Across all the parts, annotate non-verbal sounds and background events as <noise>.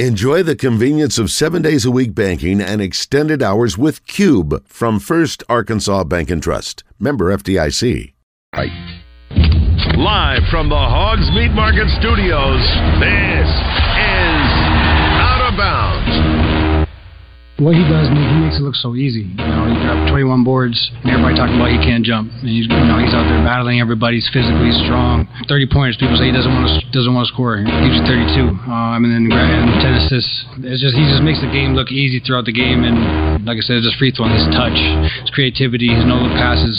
Enjoy the convenience of seven days a week banking and extended hours with Cube from First Arkansas Bank and Trust. Member FDIC. Right. Live from the Hogs Meat Market Studios, this is Out of Bounds what he does, he makes it look so easy. You know, he dropped 21 boards, and everybody talking about he can't jump. And he's, you know, he's out there battling everybody. He's physically strong. 30 points. People say he doesn't want to doesn't want to score. He gives you 32. Um, and then and 10 assists. It's just he just makes the game look easy throughout the game. And like I said, it's just free throwing, his touch, his creativity, his no look passes,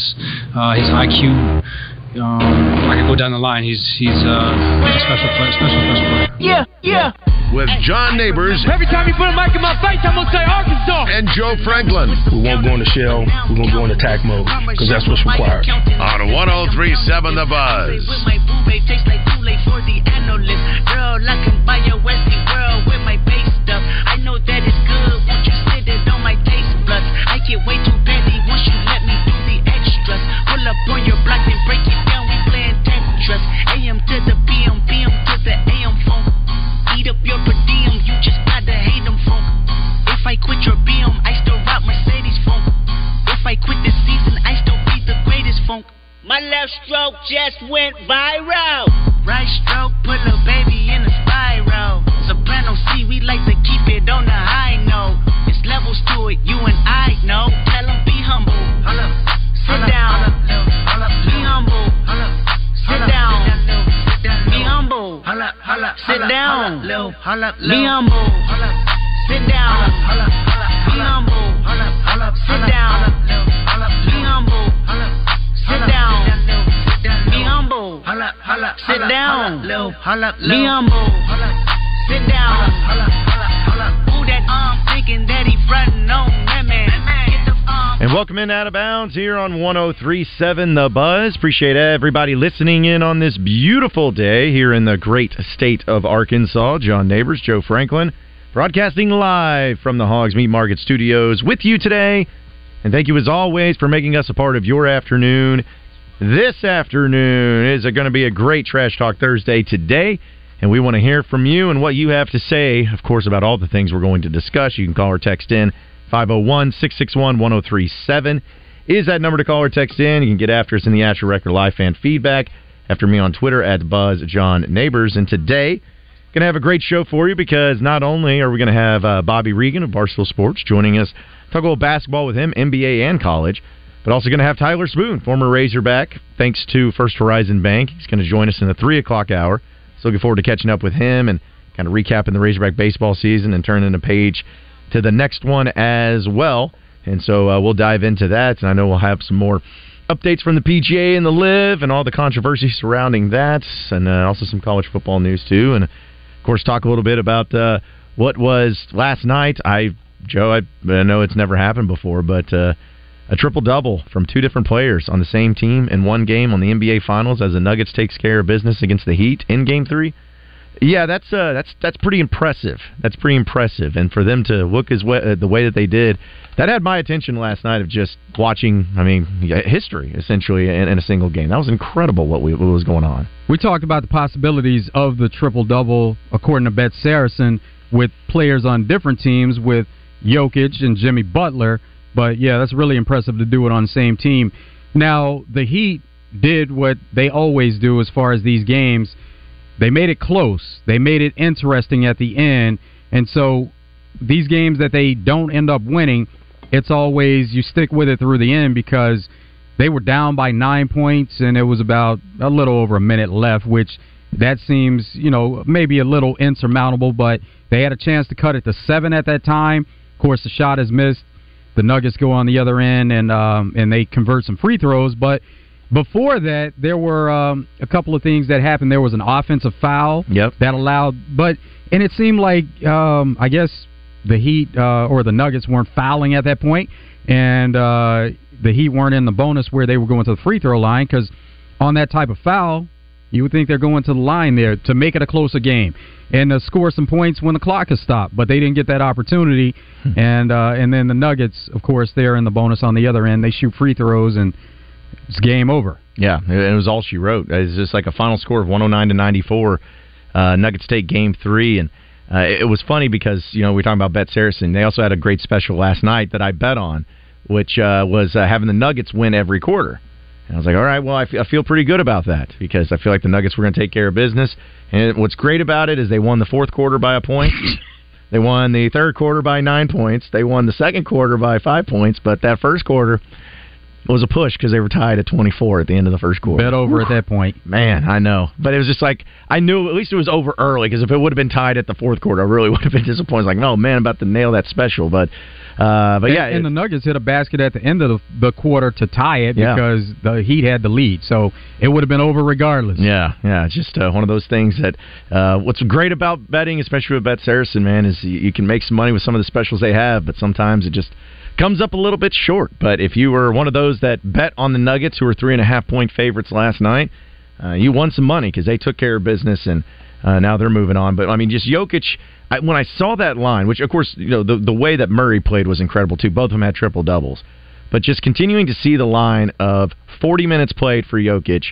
uh, his IQ. Um, I could go down the line. He's he's uh, a special player, special special player. Yeah, yeah. With John Neighbors. Every time you put a mic in my face, I'm gonna say Arkansas. And Joe Franklin. We won't go into shell. We're gonna go into attack mode because that's what's required. On 103.7 The Buzz. I can buy your Westie world with my base stuff. I know that it's good. Won't you sit it on my taste buds? I get way too petty once you let me do the extras. Pull up on your block and break it down, we playin table trust. AM to the PM, PM to the AM phone. Eat up your per diem, you just gotta hate them phone. If I quit your BM, I still rock Mercedes phone. If I quit this season, I still be the greatest funk. My left stroke just went viral. Right stroke put a baby in a spiral. Soprano C, we like to keep it on the high note. It's levels to it, you and I know. Tell them be humble. Sit down. Be humble. Sit down. Be humble. Sit down. Be humble. Sit down. Be humble. Sit down. Be humble. Sit down. Be humble. Sit down. Be humble. Sit down. Who that arm thinking that he frontin' on? And welcome in Out of Bounds here on 1037 The Buzz. Appreciate everybody listening in on this beautiful day here in the great state of Arkansas. John Neighbors, Joe Franklin, broadcasting live from the Hogs Meat Market Studios with you today. And thank you as always for making us a part of your afternoon. This afternoon is going to be a great Trash Talk Thursday today. And we want to hear from you and what you have to say, of course, about all the things we're going to discuss. You can call or text in 501 661 1037 is that number to call or text in. You can get after us in the Asher Record Live fan feedback. After me on Twitter at Buzz John Neighbors. And today, going to have a great show for you because not only are we going to have uh, Bobby Regan of Barstool Sports joining us, talk about basketball with him, NBA and college, but also going to have Tyler Spoon, former Razorback, thanks to First Horizon Bank. He's going to join us in the 3 o'clock hour. So looking forward to catching up with him and kind of recapping the Razorback baseball season and turning a page to the next one as well. And so uh, we'll dive into that, and I know we'll have some more updates from the PGA and the Live and all the controversy surrounding that, and uh, also some college football news too, and of course talk a little bit about uh, what was last night. I Joe, I, I know it's never happened before, but uh, a triple double from two different players on the same team in one game on the NBA Finals as the Nuggets takes care of business against the Heat in Game Three. Yeah, that's uh, that's that's pretty impressive. That's pretty impressive, and for them to look as way, uh, the way that they did, that had my attention last night of just watching. I mean, history essentially in, in a single game. That was incredible what, we, what was going on. We talked about the possibilities of the triple double, according to Bet Saracen, with players on different teams with Jokic and Jimmy Butler. But yeah, that's really impressive to do it on the same team. Now the Heat did what they always do as far as these games they made it close. They made it interesting at the end. And so these games that they don't end up winning, it's always you stick with it through the end because they were down by nine points and it was about a little over a minute left, which that seems, you know, maybe a little insurmountable, but they had a chance to cut it to seven at that time. Of course, the shot is missed. The Nuggets go on the other end and um, and they convert some free throws, but before that, there were um, a couple of things that happened. There was an offensive foul yep. that allowed, but and it seemed like um, I guess the Heat uh, or the Nuggets weren't fouling at that point, and uh, the Heat weren't in the bonus where they were going to the free throw line because on that type of foul, you would think they're going to the line there to make it a closer game and to score some points when the clock is stopped. But they didn't get that opportunity, hmm. and uh, and then the Nuggets, of course, they're in the bonus on the other end. They shoot free throws and it's game over. Yeah, it was all she wrote. It's just like a final score of 109 to 94. Uh, Nuggets take game three, and uh, it was funny because you know we are talking about Bet Saracen. They also had a great special last night that I bet on, which uh, was uh, having the Nuggets win every quarter. And I was like, all right, well, I, f- I feel pretty good about that because I feel like the Nuggets were going to take care of business. And what's great about it is they won the fourth quarter by a point. <coughs> they won the third quarter by nine points. They won the second quarter by five points. But that first quarter was a push because they were tied at 24 at the end of the first quarter. Bet over at that point. Man, I know. But it was just like, I knew at least it was over early because if it would have been tied at the fourth quarter, I really <laughs> would have been disappointed. Like, no, man, I'm about to nail that special. But uh, but yeah, and, and, the Nuggets hit a basket at the end of the, the quarter to tie it yeah. because the Heat had the lead, so it would have been over regardless. Yeah, yeah, it's just uh, one of those things that uh, what's great about betting, especially with Bet Saracen, man, is you, you can make some money with some of the specials they have, but sometimes it just comes up a little bit short. But if you were one of those that bet on the Nuggets, who were three and a half point favorites last night, uh, you won some money because they took care of business and uh, now they're moving on. But I mean, just Jokic I, when I saw that line, which of course you know the the way that Murray played was incredible too. Both of them had triple doubles, but just continuing to see the line of 40 minutes played for Jokic,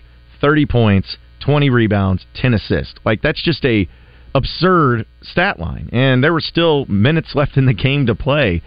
30 points, 20 rebounds, 10 assists. Like that's just a absurd stat line, and there were still minutes left in the game to play.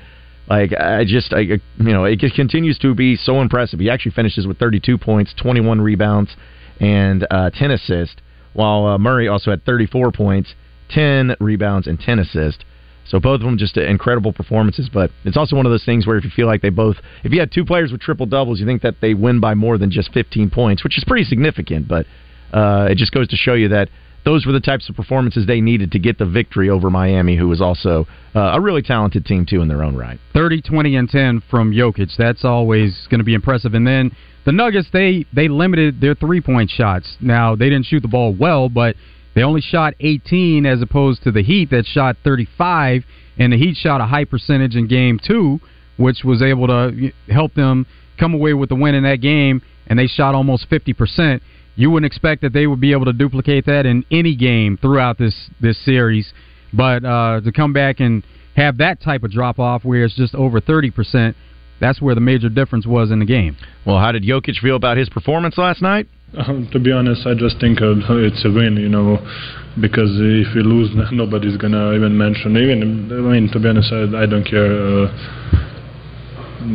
Like I just, I you know, it continues to be so impressive. He actually finishes with 32 points, 21 rebounds, and uh, 10 assists, while uh, Murray also had 34 points 10 rebounds, and 10 assists. So both of them just incredible performances, but it's also one of those things where if you feel like they both, if you had two players with triple doubles, you think that they win by more than just 15 points, which is pretty significant. But uh, it just goes to show you that those were the types of performances they needed to get the victory over Miami, who was also uh, a really talented team too in their own right. 30, 20, and 10 from Jokic. That's always going to be impressive. And then the Nuggets, they they limited their three point shots. Now they didn't shoot the ball well, but they only shot 18 as opposed to the Heat that shot 35, and the Heat shot a high percentage in game two, which was able to help them come away with the win in that game, and they shot almost 50%. You wouldn't expect that they would be able to duplicate that in any game throughout this, this series, but uh, to come back and have that type of drop off where it's just over 30%, that's where the major difference was in the game. Well, how did Jokic feel about his performance last night? Um, to be honest, I just think uh, it's a win, you know, because if we lose, <laughs> nobody's gonna even mention. Even I mean, to be honest, I, I don't care. Uh,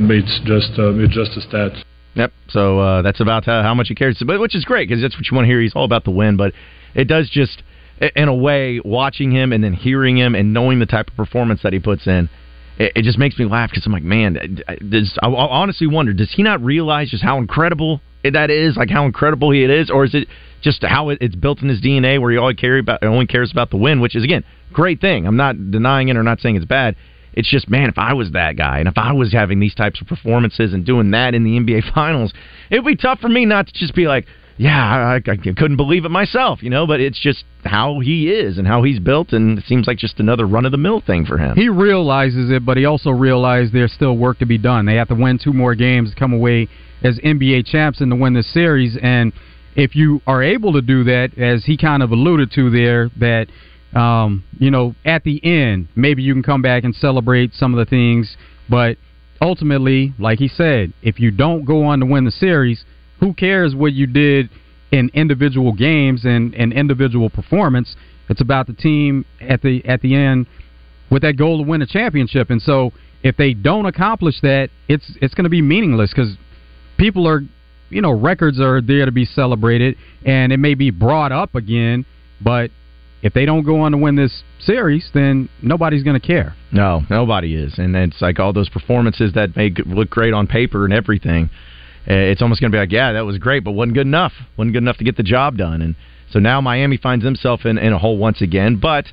it's just uh, it's just a stat. Yep. So uh, that's about how, much he cares, but which is great because that's what you want to hear. He's all about the win, but it does just, in a way, watching him and then hearing him and knowing the type of performance that he puts in it, it just makes me laugh because I'm like, man, does, I, I honestly wonder, does he not realize just how incredible that is, like how incredible he is, or is it just how it, it's built in his DNA where he only care about only cares about the win, which is again great thing. I'm not denying it or not saying it's bad. It's just man, if I was that guy and if I was having these types of performances and doing that in the NBA <laughs> Finals, it'd be tough for me not to just be like, yeah, I, I couldn't believe it myself, you know. But it's just how he is and how he's built, and it seems like just another run of the mill thing for him. He realizes it, but he also realizes there's still work to be done. They have to win two more games to come away as NBA champs and to win this series. And if you are able to do that, as he kind of alluded to there, that um, you know at the end maybe you can come back and celebrate some of the things, but ultimately, like he said, if you don't go on to win the series who cares what you did in individual games and, and individual performance? It's about the team at the at the end with that goal to win a championship. And so, if they don't accomplish that, it's it's going to be meaningless because people are, you know, records are there to be celebrated, and it may be brought up again, but if they don't go on to win this series, then nobody's going to care. No, nobody is, and it's like all those performances that may look great on paper and everything uh, it's almost going to be like, yeah, that was great, but wasn't good enough. wasn't good enough to get the job done. And so now Miami finds themselves in, in a hole once again. But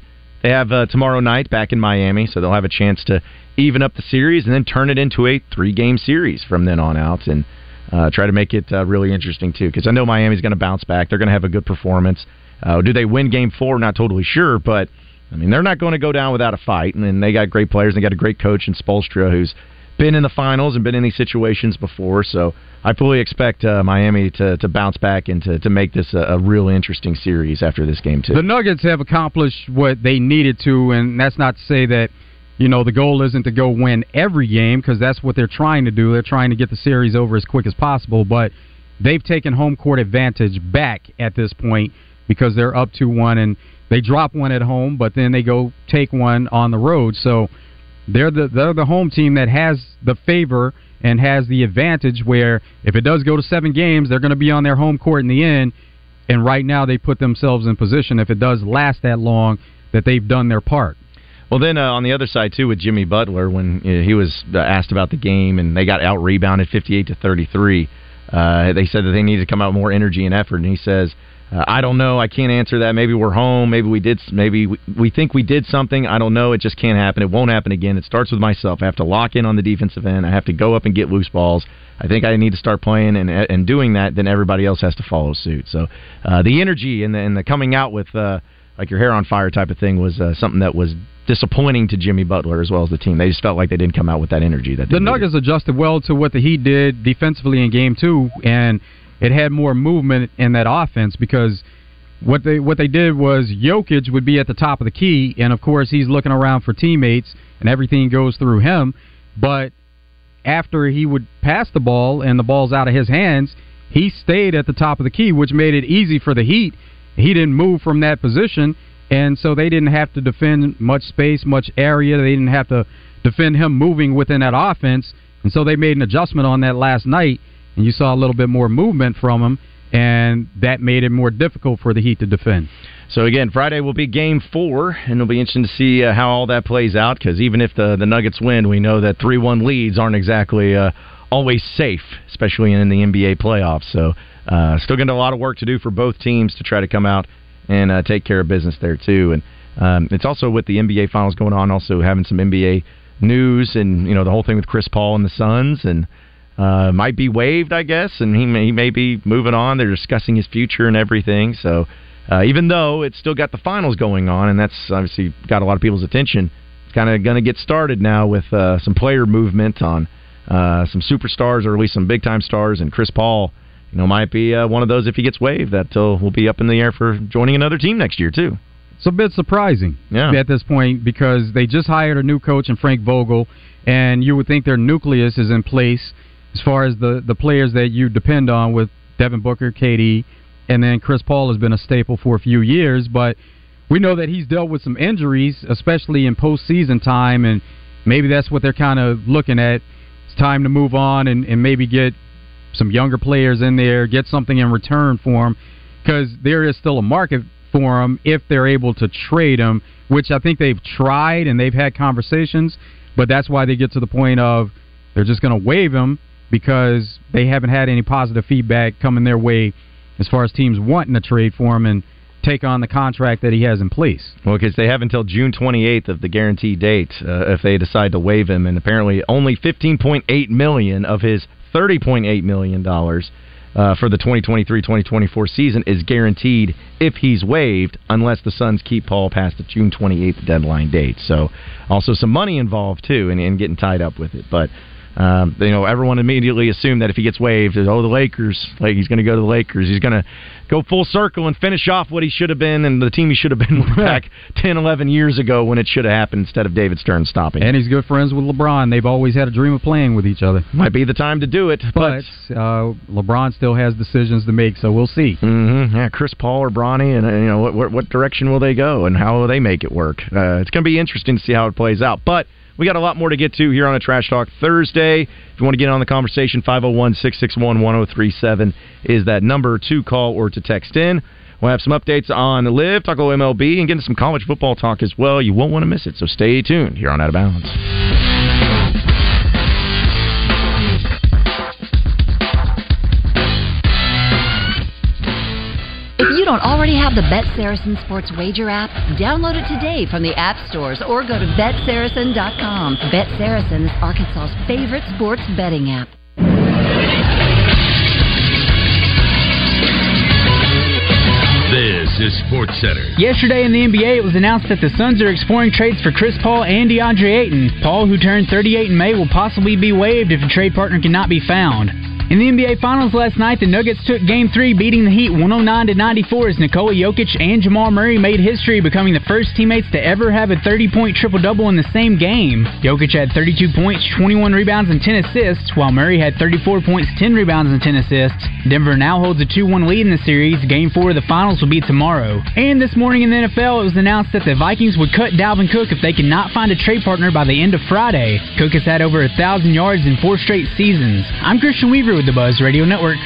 they have uh, tomorrow night back in Miami, so they'll have a chance to even up the series and then turn it into a three game series from then on out and uh, try to make it uh, really interesting too. Because I know Miami's going to bounce back. They're going to have a good performance. Uh, do they win game four? Not totally sure, but I mean they're not going to go down without a fight. And, and they got great players. They got a great coach in Spoelstra who's been in the finals and been in these situations before. So I fully expect uh, Miami to, to bounce back and to, to make this a, a real interesting series after this game too. The Nuggets have accomplished what they needed to, and that's not to say that you know the goal isn't to go win every game because that's what they're trying to do. They're trying to get the series over as quick as possible, but they've taken home court advantage back at this point. Because they're up to one and they drop one at home, but then they go take one on the road. So they're the they're the home team that has the favor and has the advantage where if it does go to seven games, they're going to be on their home court in the end. And right now, they put themselves in position if it does last that long that they've done their part. Well, then uh, on the other side too, with Jimmy Butler, when uh, he was uh, asked about the game and they got out rebounded fifty-eight to thirty-three, uh, they said that they needed to come out with more energy and effort, and he says. Uh, I don't know. I can't answer that. Maybe we're home. Maybe we did. Maybe we, we think we did something. I don't know. It just can't happen. It won't happen again. It starts with myself. I have to lock in on the defensive end. I have to go up and get loose balls. I think I need to start playing and and doing that. Then everybody else has to follow suit. So uh, the energy and the, and the coming out with uh, like your hair on fire type of thing was uh, something that was disappointing to Jimmy Butler as well as the team. They just felt like they didn't come out with that energy that the Nuggets adjusted well to what the Heat did defensively in Game Two, and it had more movement in that offense because what they what they did was Jokic would be at the top of the key, and of course he's looking around for teammates, and everything goes through him. But after he would pass the ball and the ball's out of his hands, he stayed at the top of the key, which made it easy for the Heat. He didn't move from that position, and so they didn't have to defend much space, much area. They didn't have to defend him moving within that offense, and so they made an adjustment on that last night, and you saw a little bit more movement from him and that made it more difficult for the Heat to defend. So again, Friday will be Game Four, and it'll be interesting to see uh, how all that plays out. Because even if the the Nuggets win, we know that three one leads aren't exactly uh, always safe, especially in the NBA playoffs. So uh, still to a lot of work to do for both teams to try to come out and uh, take care of business there too. And um, it's also with the NBA finals going on, also having some NBA news and you know the whole thing with Chris Paul and the Suns and uh, might be waived, I guess, and he may, he may be moving on. They're discussing his future and everything. So uh, even though it's still got the finals going on, and that's obviously got a lot of people's attention, it's kind of going to get started now with uh, some player movement on uh, some superstars or at least some big time stars, and Chris Paul. You know, might be uh, one of those if he gets waived that uh, will be up in the air for joining another team next year too. It's a bit surprising yeah. at this point because they just hired a new coach in Frank Vogel, and you would think their nucleus is in place as far as the the players that you depend on with Devin Booker, KD, and then Chris Paul has been a staple for a few years, but we know that he's dealt with some injuries, especially in postseason time, and maybe that's what they're kind of looking at. It's time to move on and, and maybe get some younger players in there, get something in return for them, because there is still a market for them if they're able to trade them, which I think they've tried and they've had conversations, but that's why they get to the point of they're just going to waive him because they haven't had any positive feedback coming their way as far as teams wanting to trade for him and take on the contract that he has in place. Well, because they have until June 28th of the guarantee date uh, if they decide to waive him, and apparently only 15.8 million of his 30.8 million dollars. Uh, for the 2023-2024 season is guaranteed if he's waived, unless the Suns keep Paul past the June 28th deadline date. So, also some money involved too, and in getting tied up with it. But um, you know, everyone immediately assumed that if he gets waived, oh, the Lakers, like he's going to go to the Lakers. He's going to go full circle and finish off what he should have been and the team he should have been <laughs> back 10, 11 years ago when it should have happened instead of David Stern stopping. And he's good friends with LeBron. They've always had a dream of playing with each other. Might be the time to do it, but, but uh, LeBron still has decisions to make, so we'll see. Mm-hmm. Yeah, Chris Paul or Bronny, and uh, you know what, what, what direction will they go and how will they make it work? Uh, it's going to be interesting to see how it plays out, but. We got a lot more to get to here on a Trash Talk Thursday. If you want to get on the conversation, 501 661 1037 is that number to call or to text in. We'll have some updates on Live, talk a little MLB, and get into some college football talk as well. You won't want to miss it, so stay tuned here on Out of Bounds. Don't already have the Bet Saracen Sports Wager app, download it today from the app stores or go to betsaracen.com. Bet Saracen is Arkansas's favorite sports betting app. This is Sports Center. Yesterday in the NBA, it was announced that the Suns are exploring trades for Chris Paul and DeAndre Ayton. Paul, who turned 38 in May, will possibly be waived if a trade partner cannot be found. In the NBA Finals last night, the Nuggets took Game 3, beating the Heat 109 to 94 as Nikola Jokic and Jamal Murray made history, becoming the first teammates to ever have a 30-point triple-double in the same game. Jokic had 32 points, 21 rebounds, and 10 assists, while Murray had 34 points, 10 rebounds, and 10 assists. Denver now holds a 2-1 lead in the series. Game 4 of the Finals will be tomorrow. And this morning in the NFL, it was announced that the Vikings would cut Dalvin Cook if they could not find a trade partner by the end of Friday. Cook has had over a thousand yards in four straight seasons. I'm Christian Weaver with the Buzz Radio Network.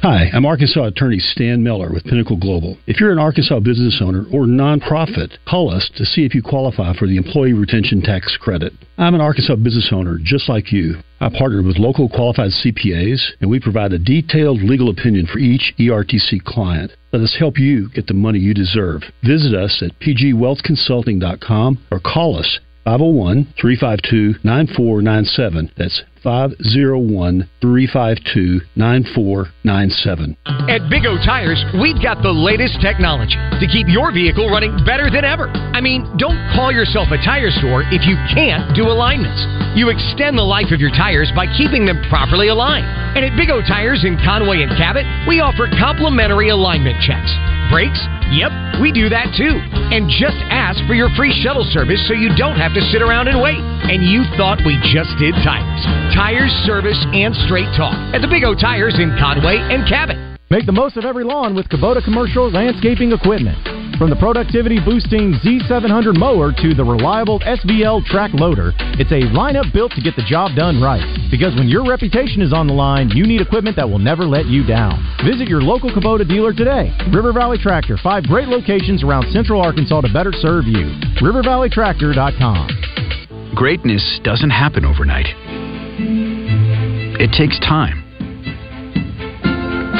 Hi, I'm Arkansas attorney Stan Miller with Pinnacle Global. If you're an Arkansas business owner or nonprofit, call us to see if you qualify for the Employee Retention Tax Credit. I'm an Arkansas business owner just like you. I partnered with local qualified CPAs, and we provide a detailed legal opinion for each ERTC client. Let us help you get the money you deserve. Visit us at pgwealthconsulting.com or call us 501 352 9497. That's 501 352 9497. At Big O Tires, we've got the latest technology to keep your vehicle running better than ever. I mean, don't call yourself a tire store if you can't do alignments. You extend the life of your tires by keeping them properly aligned. And at Big O Tires in Conway and Cabot, we offer complimentary alignment checks. Brakes? Yep, we do that too. And just ask for your free shuttle service so you don't have to sit around and wait. And you thought we just did tires. Tires, service, and straight talk at the Big O Tires in Conway and Cabot. Make the most of every lawn with Kubota commercial landscaping equipment. From the productivity boosting Z700 mower to the reliable SVL track loader, it's a lineup built to get the job done right. Because when your reputation is on the line, you need equipment that will never let you down. Visit your local Kubota dealer today. River Valley Tractor, five great locations around central Arkansas to better serve you. RiverValleyTractor.com. Greatness doesn't happen overnight. It takes time,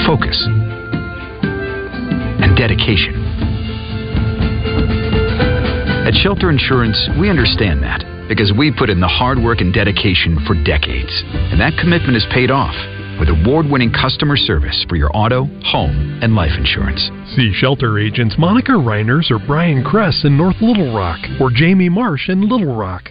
focus, and dedication. At Shelter Insurance, we understand that because we put in the hard work and dedication for decades. And that commitment is paid off with award winning customer service for your auto, home, and life insurance. See shelter agents Monica Reiners or Brian Kress in North Little Rock or Jamie Marsh in Little Rock.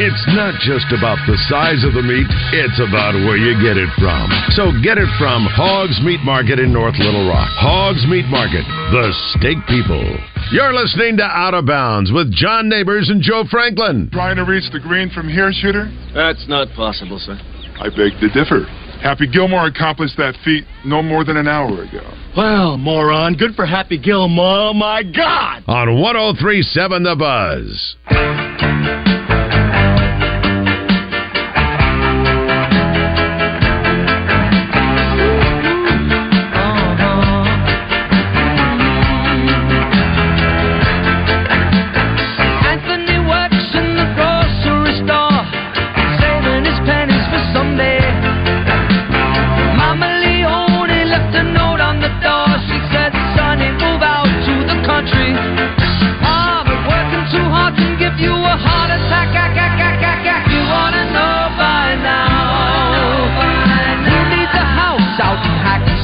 It's not just about the size of the meat, it's about where you get it from. So get it from Hogs Meat Market in North Little Rock. Hogs Meat Market, the steak people. You're listening to Out of Bounds with John Neighbors and Joe Franklin. Trying to reach the green from here, shooter? That's not possible, sir. I beg to differ. Happy Gilmore accomplished that feat no more than an hour ago. Well, moron, good for Happy Gilmore. Oh, my God! On 1037 The Buzz.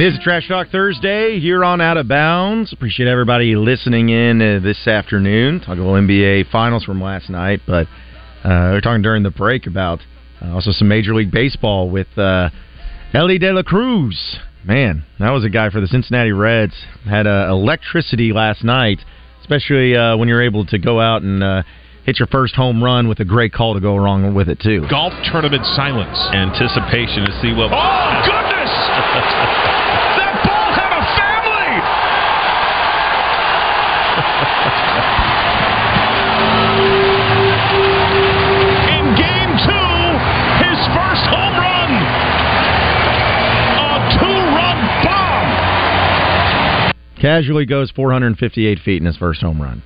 This is Trash Talk Thursday here on Out of Bounds. Appreciate everybody listening in uh, this afternoon. Talking about NBA Finals from last night, but uh, we are talking during the break about uh, also some Major League Baseball with uh, Ellie De La Cruz. Man, that was a guy for the Cincinnati Reds. Had uh, electricity last night, especially uh, when you're able to go out and uh, hit your first home run with a great call to go along with it too. Golf tournament silence. Anticipation to see what. Oh, goodness! <laughs> Casually goes 458 feet in his first home run.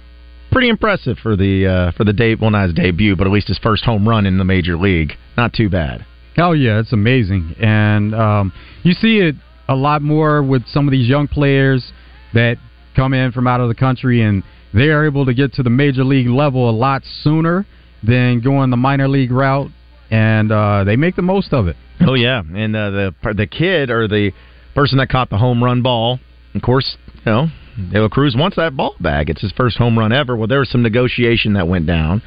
Pretty impressive for the uh, for the day. Well, not his debut, but at least his first home run in the major league. Not too bad. Oh yeah, it's amazing, and um, you see it a lot more with some of these young players that come in from out of the country, and they are able to get to the major league level a lot sooner than going the minor league route, and uh, they make the most of it. Oh yeah, and uh, the the kid or the person that caught the home run ball, of course, you know, De La Cruz wants that ball back. It's his first home run ever. Well, there was some negotiation that went down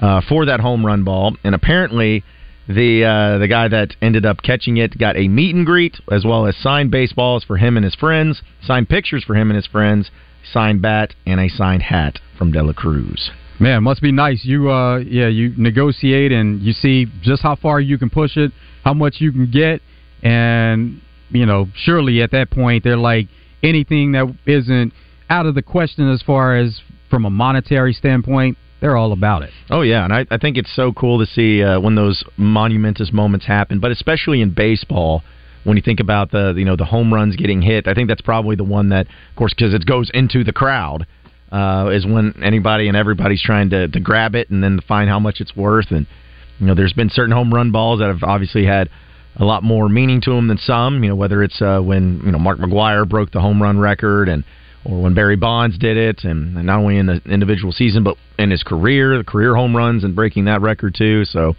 uh, for that home run ball, and apparently the uh, the guy that ended up catching it got a meet and greet as well as signed baseballs for him and his friends, signed pictures for him and his friends, signed bat, and a signed hat from De La Cruz. Man, must be nice. You uh yeah, you negotiate and you see just how far you can push it, how much you can get, and you know, surely at that point they're like anything that isn't out of the question as far as from a monetary standpoint, they're all about it. Oh yeah, and I, I think it's so cool to see uh, when those monumentous moments happen, but especially in baseball. When you think about the you know the home runs getting hit, I think that's probably the one that, of course, because it goes into the crowd, uh, is when anybody and everybody's trying to, to grab it and then find how much it's worth. And you know, there's been certain home run balls that have obviously had a lot more meaning to them than some. You know, whether it's uh, when you know Mark McGuire broke the home run record and or when Barry Bonds did it, and, and not only in the individual season but in his career, the career home runs and breaking that record too. So,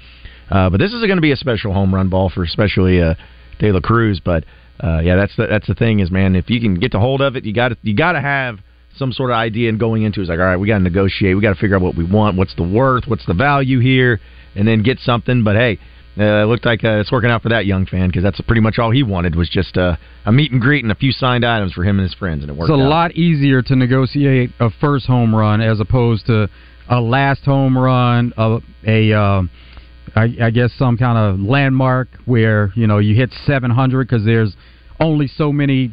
uh, but this is going to be a special home run ball for especially uh, De La Cruz. But uh, yeah, that's the, that's the thing is, man, if you can get a hold of it, you got you got to have some sort of idea and going into. It's like, all right, we got to negotiate, we got to figure out what we want, what's the worth, what's the value here, and then get something. But hey. Uh, it looked like uh, it's working out for that young fan because that's pretty much all he wanted was just uh, a meet and greet and a few signed items for him and his friends, and it worked. It's a out. lot easier to negotiate a first home run as opposed to a last home run, a, a uh, I, I guess some kind of landmark where you know you hit 700 because there's only so many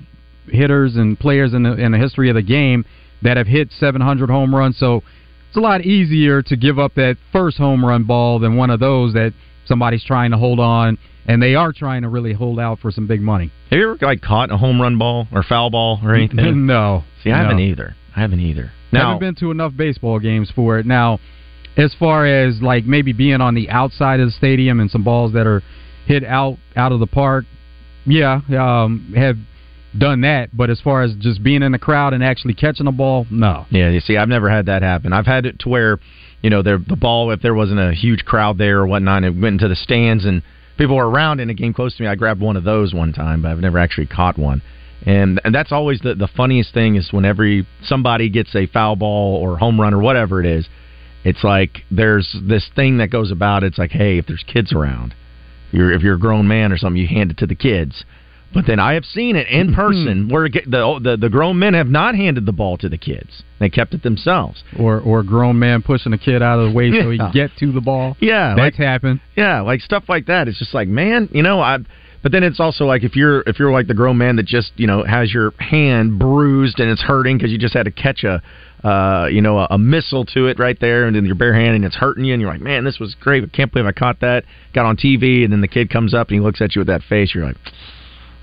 hitters and players in the, in the history of the game that have hit 700 home runs. So it's a lot easier to give up that first home run ball than one of those that somebody's trying to hold on and they are trying to really hold out for some big money. Have you ever like caught a home run ball or foul ball or anything? <laughs> no. See, I no. haven't either. I haven't either. I haven't been to enough baseball games for it. Now, as far as like maybe being on the outside of the stadium and some balls that are hit out out of the park, yeah, um, have done that. But as far as just being in the crowd and actually catching a ball, no. Yeah, you see, I've never had that happen. I've had it to where, you know, the ball, if there wasn't a huge crowd there or whatnot, it went into the stands and people were around in a game close to me. I grabbed one of those one time, but I've never actually caught one. And, and that's always the, the funniest thing is whenever somebody gets a foul ball or home run or whatever it is, it's like there's this thing that goes about. It's like, hey, if there's kids around, you're if you're a grown man or something, you hand it to the kids. But then I have seen it in person <laughs> where the, the the grown men have not handed the ball to the kids; they kept it themselves. Or or a grown man pushing a kid out of the way so he can get to the ball. Yeah, that's like- happened. Yeah, like stuff like that. It's just like, man, you know, I. But then it's also like if you're if you're like the grown man that just you know has your hand bruised and it's hurting because you just had to catch a uh, you know a, a missile to it right there and in your bare hand and it's hurting you and you're like, man, this was great. I can't believe I caught that. Got on TV and then the kid comes up and he looks at you with that face. You're like.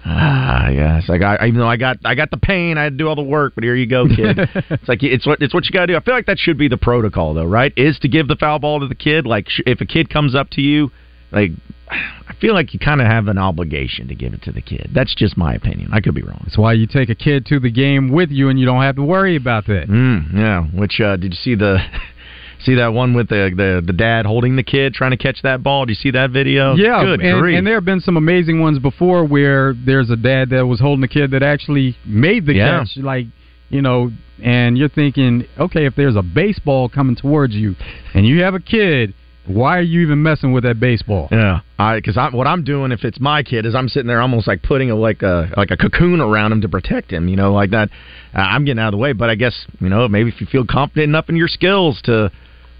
Ah, yes. I got. Even though I got, I got the pain. I had to do all the work, but here you go, kid. <laughs> it's like it's what it's what you got to do. I feel like that should be the protocol, though, right? Is to give the foul ball to the kid. Like sh- if a kid comes up to you, like I feel like you kind of have an obligation to give it to the kid. That's just my opinion. I could be wrong. That's why you take a kid to the game with you and you don't have to worry about that. Mm, yeah. Which uh, did you see the <laughs> See that one with the, the the dad holding the kid trying to catch that ball? Do you see that video? Yeah, Good and, grief. and there have been some amazing ones before where there's a dad that was holding a kid that actually made the Yeah. catch. Like, you know, and you're thinking, okay, if there's a baseball coming towards you and you have a kid, why are you even messing with that baseball? Yeah, I because I what I'm doing if it's my kid is I'm sitting there almost like putting a like a like a cocoon around him to protect him. You know, like that. Uh, I'm getting out of the way, but I guess you know maybe if you feel confident enough in your skills to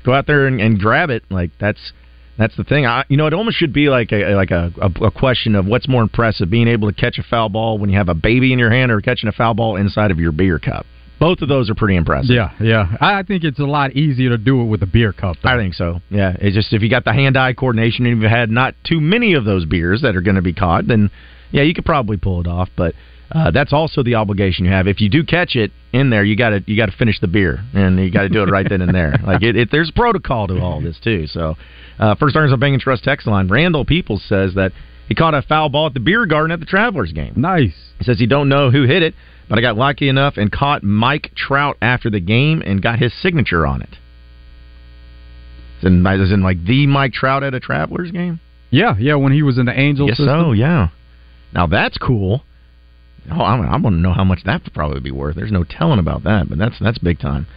go out there and, and grab it, like that's that's the thing. I you know it almost should be like a like a, a, a question of what's more impressive, being able to catch a foul ball when you have a baby in your hand or catching a foul ball inside of your beer cup. Both of those are pretty impressive. Yeah, yeah. I think it's a lot easier to do it with a beer cup. Though. I think so. Yeah, it's just if you got the hand-eye coordination and you've had not too many of those beers that are going to be caught, then yeah, you could probably pull it off. But uh, that's also the obligation you have. If you do catch it in there, you got to you got to finish the beer, and you got to do it right then and there. <laughs> Like it, it, there's protocol to all this too. So uh, first earners on Bang and Trust text line. Randall Peoples says that he caught a foul ball at the beer garden at the Travelers game. Nice. He says he don't know who hit it, but I got lucky enough and caught Mike Trout after the game and got his signature on it. As in, as in like the Mike Trout at a Travelers game. Yeah, yeah. When he was in the Angels, Yes, so yeah. Now that's cool. Oh, I, I want to know how much that would probably be worth. There's no telling about that, but that's that's big time.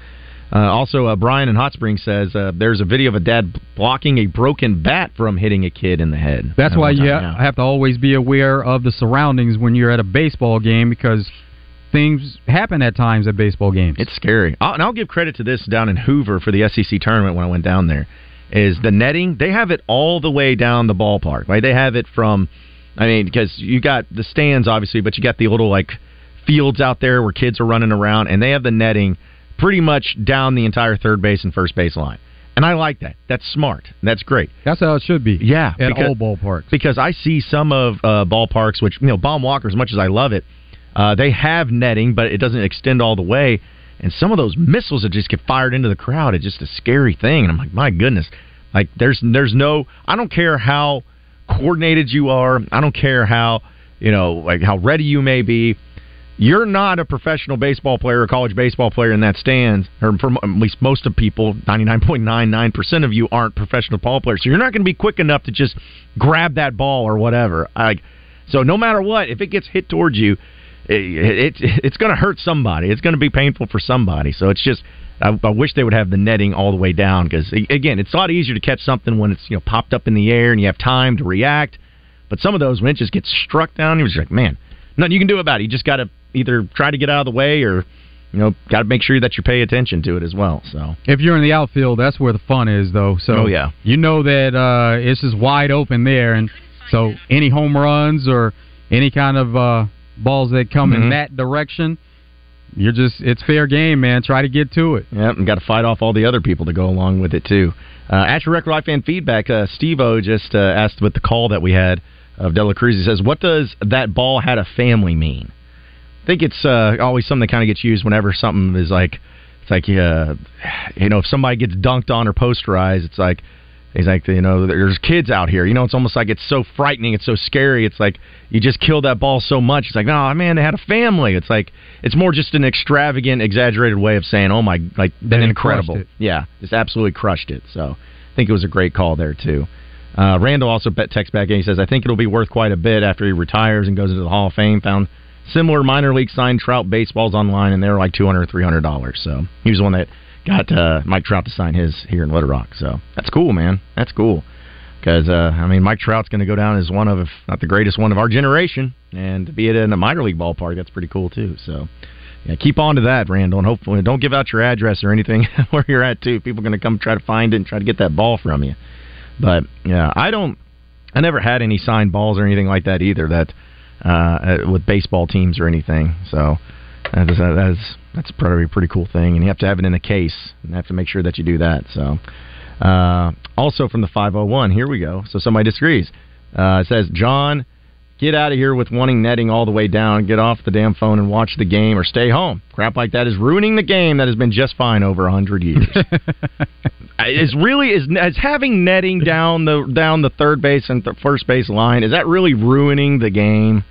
Uh, also, uh, Brian in Hot Springs says uh, there's a video of a dad blocking a broken bat from hitting a kid in the head. That's Uh, why you ha- have to always be aware of the surroundings when you're at a baseball game because things happen at times at baseball games. It's scary. I'll, and I'll give credit to this down in Hoover for the SEC tournament when I went down there. Is the netting? They have it all the way down the ballpark. Right? They have it from. I mean, because you got the stands obviously, but you got the little like fields out there where kids are running around, and they have the netting pretty much down the entire third base and first base line. And I like that. That's smart. That's great. That's how it should be. Yeah, at because- all ballparks. because I see some of uh, ballparks, which you know, Baum Walker, as much as I love it, uh, they have netting, but it doesn't extend all the way. And some of those missiles that just get fired into the crowd, it's just a scary thing. And I'm like, my goodness, like there's there's no, I don't care how coordinated you are, I don't care how you know like how ready you may be. You're not a professional baseball player or college baseball player in that stands, or for at least most of people, 99.99% of you aren't professional ball players. So you're not going to be quick enough to just grab that ball or whatever. Like, so no matter what, if it gets hit towards you, it, it, it's going to hurt somebody. It's going to be painful for somebody. So it's just, I, I wish they would have the netting all the way down because again, it's a lot easier to catch something when it's you know popped up in the air and you have time to react. But some of those when it just gets struck down, you're just like, man, nothing you can do about it. You just got to either try to get out of the way or you know got to make sure that you pay attention to it as well. So If you're in the outfield, that's where the fun is, though. So Oh, yeah. you know that uh, it's just wide open there, and so any home runs or any kind of uh, balls that come in Mhm. that direction, you're just it's fair game, man. Try to get to it. Yep, and got to fight off all the other people to go along with it too. Uh, at your record life fan feedback, uh, Steve O just uh, asked with the call that we had of Dela Cruz. He says, "What does that ball had a family mean?" I think it's uh, always something that kind of gets used whenever something is like, it's like, uh, you know, if somebody gets dunked on or posterized, it's like, he's like, you know, there's kids out here. You know, it's almost like it's so frightening, it's so scary. It's like you just killed that ball so much. It's like, no, man, they had a family. It's like it's more just an extravagant, exaggerated way of saying, oh my, like been incredible. Yeah, just absolutely crushed it. So I think it was a great call there too. Uh, Randall also bet text back and he says, I think it'll be worth quite a bit after he retires and goes into the Hall of Fame. Found similar minor league signed Trout baseballs online, and they were like two hundred or three hundred dollars. So he was the one that got uh, Mike Trout to sign his here in Little Rock. So that's cool, man. That's cool. Because uh, I mean, Mike Trout's going to go down as one of, if not the greatest one of our generation, and to be it in a minor league ballpark, that's pretty cool too. So. Yeah, keep on to that, Randall, and hopefully don't give out your address or anything <laughs> where you're at too. People are going to come try to find it and try to get that ball from you. But yeah, I don't. I never had any signed balls or anything like that either. That uh, with baseball teams or anything. So that is, that is that's probably a pretty cool thing, and you have to have it in a case and have to make sure that you do that. So uh, also from the 501, here we go. So somebody disagrees. Uh, it says John. Get out of here with wanting netting all the way down. Get off the damn phone and watch the game or stay home. Crap like that is ruining the game that has been just fine over a hundred years. <laughs> is really is, is having netting down the down the third base and th- first base line is that really ruining the game?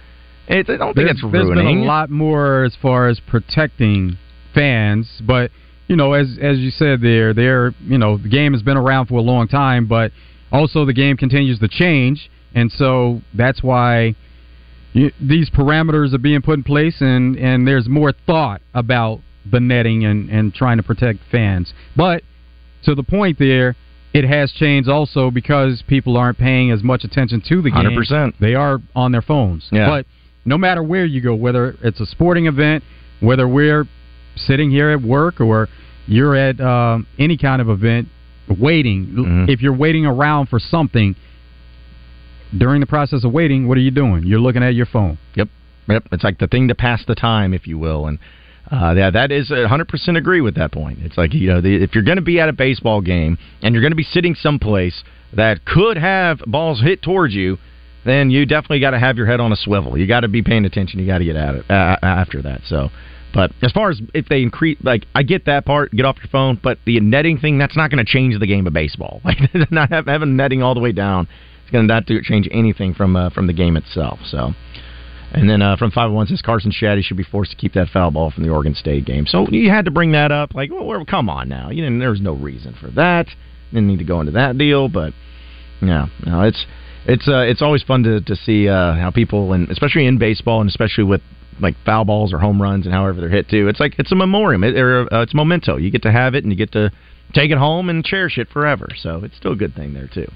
It, I don't think There's- it's There's ruining. been a lot more as far as protecting fans, but you know, as as you said, there, there, you know, the game has been around for a long time, but also the game continues to change, and so that's why you, these parameters are being put in place, and and there's more thought about the netting and and trying to protect fans. But to the point there, it has changed also because people aren't paying as much attention to the game. 100%. They are on their phones. Yeah. But no matter where you go, whether it's a sporting event, whether we're sitting here at work or you're at um, any kind of event waiting, Mm-hmm. if you're waiting around for something during the process of waiting, what are you doing? You're looking at your phone. Yep, yep. It's like the thing to pass the time, if you will, and uh, yeah, that is 100% agree with that point. It's like you know, the, if you're going to be at a baseball game and you're going to be sitting someplace that could have balls hit towards you, then you definitely got to have your head on a swivel. You got to be paying attention. You got to get at it uh, after that. So. But as far as if they increase, like I get that part, get off your phone. But the netting thing, that's not going to change the game of baseball. <laughs> Like <laughs> not having netting all the way down, it's going to not do, change anything from uh, from the game itself. So, and then uh, from 501 says Carson Shaddy should be forced to keep that foul ball from the Oregon State game. So you had to bring that up. Like, well, come on now. You didn't, there's no reason for that. Didn't need to go into that deal. But yeah, no, it's it's uh, it's always fun to to see uh, how people and especially in baseball and especially with like foul balls or home runs and however they're hit too. It's like it's a memoriam. It, or, uh, it's memento. You get to have it and you get to take it home and cherish it forever. So it's still a good thing there too.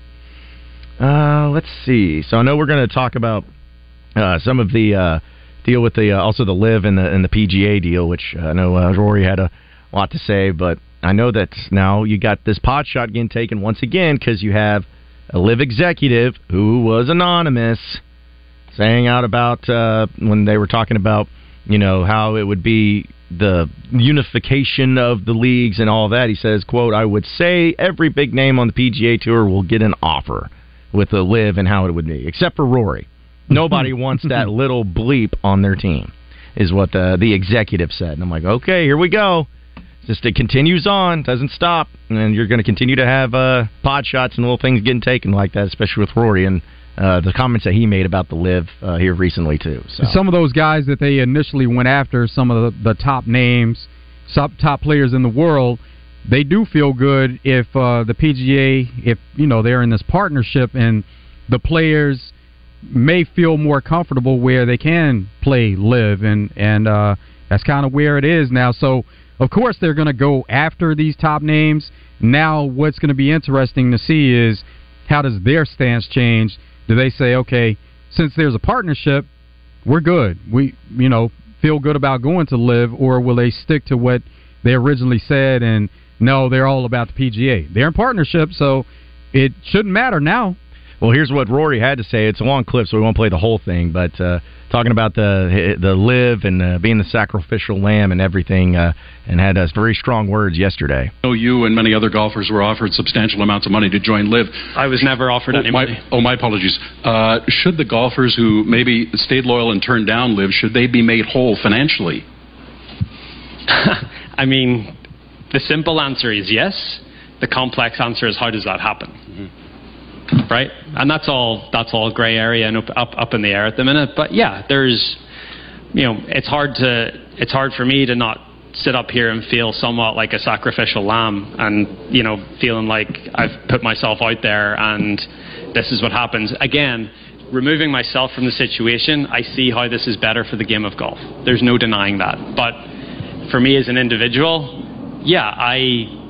Uh, let's see. So I know we're going to talk about uh, some of the uh, deal with the uh, also the LIV and the and the PGA deal, which I know uh, Rory had a lot to say, but I know that now you got this pot shot getting taken once again because you have a LIV executive who was anonymous saying out about uh, when they were talking about you know how it would be the unification of the leagues and all that. He says, "quote I would say every big name on the PGA Tour will get an offer with the LIV and how it would be, except for Rory. <laughs> Nobody wants that little bleep on their team." Is what the the executive said, and I'm like, okay, here we go. Just it continues on, doesn't stop, and you're going to continue to have uh, pod shots and little things getting taken like that, especially with Rory and uh, the comments that he made about the LIV uh, here recently too. So Some of those guys that they initially went after, some of the, the top names, top top players in the world, they do feel good if uh, the PGA, if you know they're in this partnership and the players may feel more comfortable where they can play LIV and and uh, that's kind of where it is now. So of course they're going to go after these top names. Now what's going to be interesting to see is how does their stance change? Do they say, okay, since there's a partnership, we're good. We you know feel good about going to LIV, or will they stick to what they originally said and no, they're all about the PGA. They're in partnership, so it shouldn't matter now. Well, here's what Rory had to say. It's a long clip, so we won't play the whole thing. But uh, talking about the the LIV and uh, being the sacrificial lamb and everything, uh, and had uh, very strong words yesterday. I know you and many other golfers were offered substantial amounts of money to join LIV. I was never offered oh, any my, money. Oh, my apologies. Uh, should the golfers who maybe stayed loyal and turned down LIV, should they be made whole financially? <laughs> I mean, the simple answer is yes. The complex answer is how does that happen? Mm-hmm. Right? And that's all that's all gray area and up, up up in the air at the minute. But yeah, there's you know, it's hard to it's hard for me to not sit up here and feel somewhat like a sacrificial lamb and you know feeling like I've put myself out there and this is what happens again removing myself from the situation I see how this is better for the game of golf there's no denying that but for me as an individual yeah I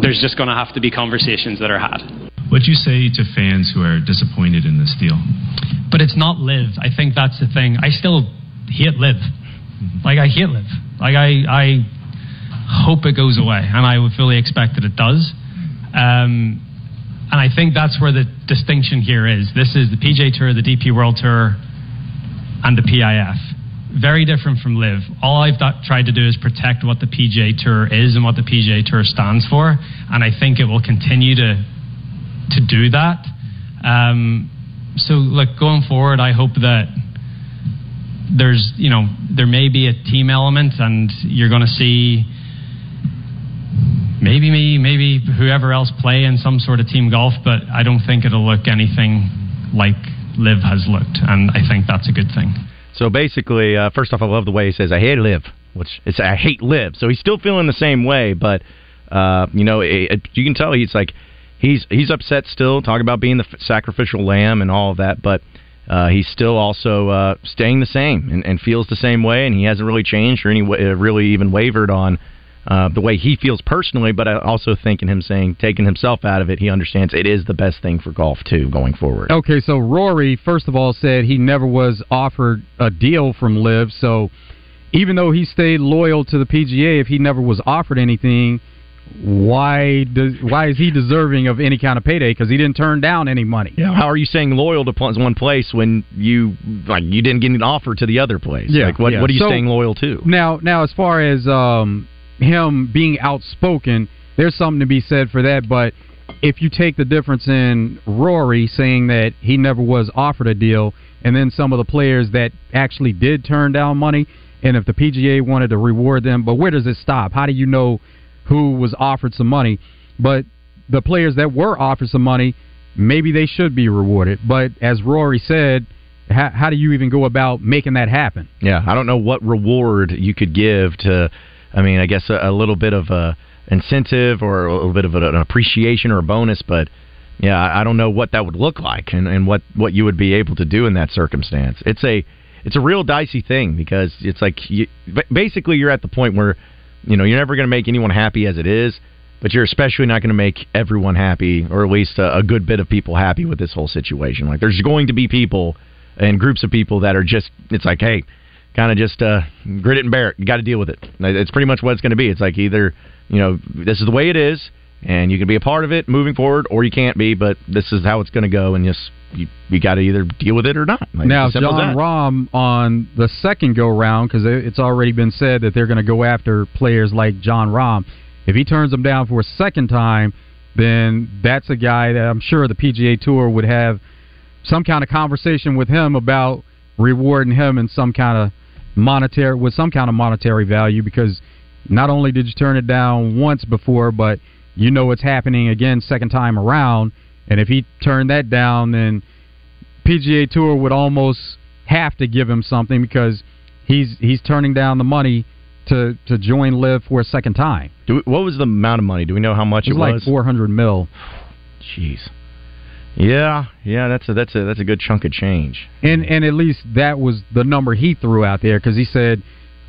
there's just going to have to be conversations that are had What do you say to fans who are disappointed in this deal? But it's not LIV. I think that's the thing. I still hate LIV. Like I hate LIV. Like I, I hope it goes away, and I would fully expect that it does. Um, and I think that's where the distinction here is. This is the PGA Tour, the DP World Tour, and the PIF. Very different from LIV. All I've got, tried to do is protect what the PGA Tour is and what the PGA Tour stands for, and I think it will continue to to do that. Um, so, look, going forward, I hope that there's, you know, there may be a team element, and you're going to see maybe me, maybe whoever else play in some sort of team golf, but I don't think it'll look anything like LIV has looked, and I think that's a good thing. So basically, uh, first off, I love the way he says, "I hate LIV." which is I hate LIV. So he's still feeling the same way, but uh, you know, it, it, you can tell he's like he's he's upset still, talking about being the f- sacrificial lamb and all of that, but. Uh, he's still also uh, staying the same and, and feels the same way, and he hasn't really changed or any uh, really even wavered on uh, the way he feels personally. But I also think in him saying taking himself out of it, he understands it is the best thing for golf too going forward. Okay, so Rory, first of all, said he never was offered a deal from LIV. So even though he stayed loyal to the PGA, if he never was offered anything, why does why is he deserving of any kind of payday? Because he didn't turn down any money. Yeah, how are you saying loyal to one place when you like you didn't get an offer to the other place? Yeah, like what yeah. what are you So- staying loyal to? Now, now, as far as um, him being outspoken, there's something to be said for that. But if you take the difference in Rory saying that he never was offered a deal, and then some of the players that actually did turn down money, and if the PGA wanted to reward them, but where does it stop? How do you know who was offered some money? But the players that were offered some money, maybe they should be rewarded. But as Rory said, how, how do you even go about making that happen? Yeah, I don't know what reward you could give to. I mean, I guess a, a little bit of a incentive or a little bit of an appreciation or a bonus, but yeah, I don't know what that would look like and, and what what you would be able to do in that circumstance. It's a it's a real dicey thing because it's like you, basically you're at the point where you know you're never going to make anyone happy as it is, but you're especially not going to make everyone happy or at least a, a good bit of people happy with this whole situation. Like there's going to be people and groups of people that are just it's like hey kind of just uh, grit it and bear it. You got to deal with it. It's pretty much what it's going to be. It's like either you know this is the way it is, and you can be a part of it moving forward, or you can't be. But this is how it's going to go, and just you, you got to either deal with it or not. Like, now, it's as simple as Jon. Rahm on the second go round, because it's already been said that they're going to go after players like Jon Rahm. If he turns them down for a second time, then that's a guy that I'm sure the PGA Tour would have some kind of conversation with him about rewarding him in some kind of monetary with some kind of monetary value because not only did you turn it down once before, but you know it's happening again second time around. And if he turned that down, then PGA Tour would almost have to give him something because he's he's turning down the money to to join LIV for a second time. Do we, what was the amount of money? Do we know how much It was? it was like was? four hundred mil. Jeez. Yeah, yeah, that's a that's a that's a good chunk of change. And and at least that was the number he threw out there because he said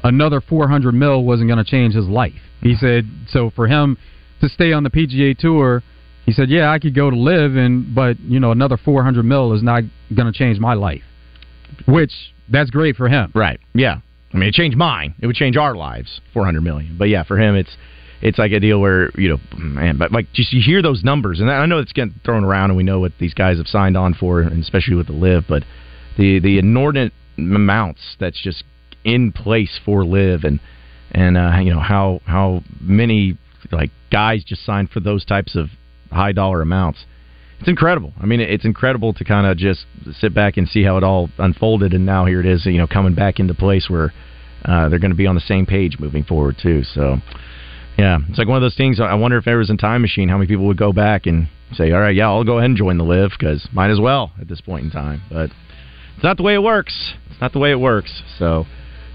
another 400 mil wasn't going to change his life. He said so for him to stay on the PGA Tour, he said, "Yeah, I could go to LIV and but, you know, another 400 mil is not going to change my life." Which that's great for him. Right. Yeah. I mean, it changed mine. It would change our lives. Four hundred million. But yeah, for him, it's it's like a deal where you know, man, but like just you hear those numbers, and I know it's getting thrown around, and we know what these guys have signed on for, and especially with the LIV, but the the inordinate amounts that's just in place for LIV, and and uh, you know how how many like guys just signed for those types of high dollar amounts. It's incredible. I mean, it's incredible to kind of just sit back and see how it all unfolded, and now here it is, you know, coming back into place where uh, they're going to be on the same page moving forward too. So, yeah, it's like one of those things. I wonder if there was a time machine, how many people would go back and say, "All right, yeah, I'll go ahead and join the LIV because might as well at this point in time." But it's not the way it works. It's not the way it works. So.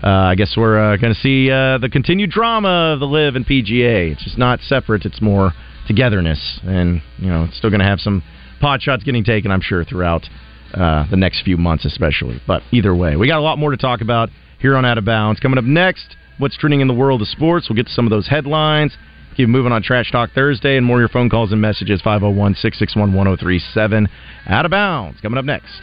Uh, I guess we're uh, going to see uh, the continued drama of the LIV and PGA. It's just not separate; it's more togetherness, and you know, it's still going to have some pot shots getting taken, I'm sure, throughout uh, the next few months, especially. But either way, we got a lot more to talk about here on Out of Bounds. Coming up next, what's trending in the world of sports? We'll get to some of those headlines. Keep moving on Trash Talk Thursday, and more of your phone calls and messages 501 661 1037. Out of Bounds coming up next.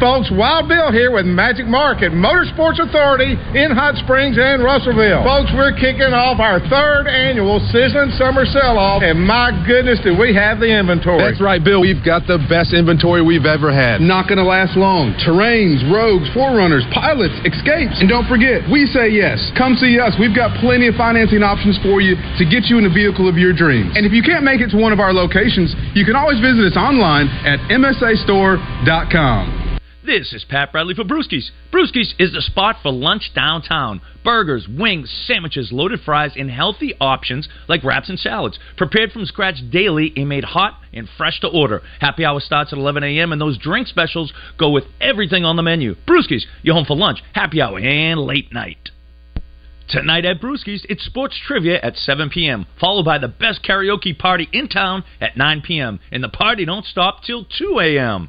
Folks, Wild Bill here with Magic Mark at Motorsports Authority in Hot Springs and Russellville. Folks, we're kicking off our third annual Sizzling Summer Sell-Off, and my goodness, do we have the inventory. That's right, Bill. We've got the best inventory we've ever had. Not going to last long. Terrains, rogues, forerunners, pilots, escapes. And don't forget, we say yes. Come see us. We've got plenty of financing options for you to get you in the vehicle of your dreams. And if you can't make it to one of our locations, you can always visit us online at msastore.com. This is Pat Bradley for Brewskis. Brewskis is the spot for lunch downtown. Burgers, wings, sandwiches, loaded fries, and healthy options like wraps and salads. Prepared from scratch daily and made hot and fresh to order. Happy hour starts at 11 a.m. and those drink specials go with everything on the menu. Brewskis, you're home for lunch, happy hour, and late night. Tonight at Brewski's, it's sports trivia at 7 p.m., followed by the best karaoke party in town at 9 p.m., and the party don't stop till 2 a.m.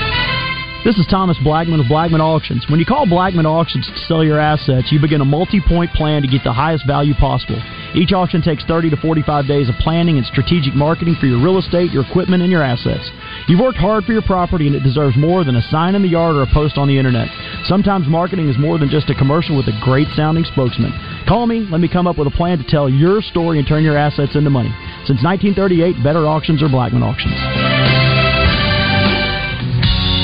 This is Thomas Blackman of Blackman Auctions. When you call Blackman Auctions to sell your assets, you begin a multi point plan to get the highest value possible. Each auction takes 30 to 45 days of planning and strategic marketing for your real estate, your equipment, and your assets. You've worked hard for your property and it deserves more than a sign in the yard or a post on the internet. Sometimes marketing is more than just a commercial with a great sounding spokesman. Call me, let me come up with a plan to tell your story and turn your assets into money. Since 1938, better auctions are Blackman Auctions.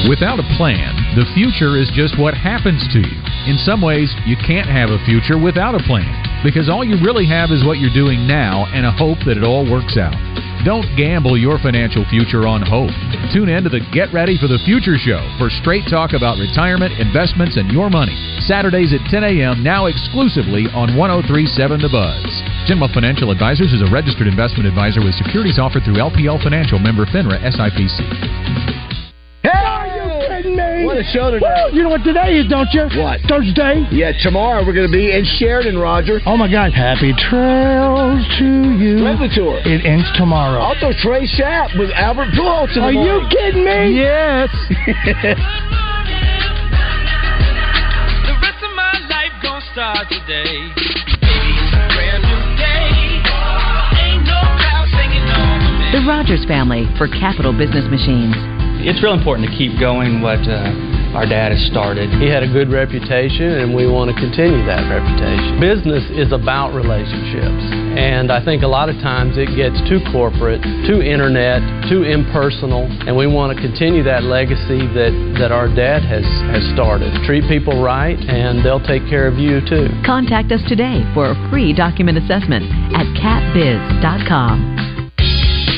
Without a plan, the future is just what happens to you. In some ways, you can't have a future without a plan because all you really have is what you're doing now and a hope that it all works out. Don't gamble your financial future on hope. Tune in to the Get Ready for the Future show for straight talk about retirement, investments, and your money. Saturdays at 10 a.m., now exclusively on 1037 The Buzz. Genma Financial Advisors is a registered investment advisor with securities offered through LPL Financial member FINRA SIPC. Are you? What a show today. Woo! You know what today is, don't you? What? Thursday. Yeah, tomorrow we're going to be in Sheridan, Roger. Oh my God! Happy trails to you. When's the tour? It ends tomorrow. Also, Trey Sapp with Albert Pujols in the Are you kidding me? Yes. <laughs> The rest of my life gon' start today. Baby, it's a brand new day. Ain't no clouds hanging over me. The Rogers family for Capital Business Machines. It's real important to keep going what uh, our dad has started. He had a good reputation, and we want to continue that reputation. Business is about relationships, and I think a lot of times it gets too corporate, too internet, too impersonal, and we want to continue that legacy that, that our dad has, has started. Treat people right, and they'll take care of you too. Contact us today for a free document assessment at catbiz.com.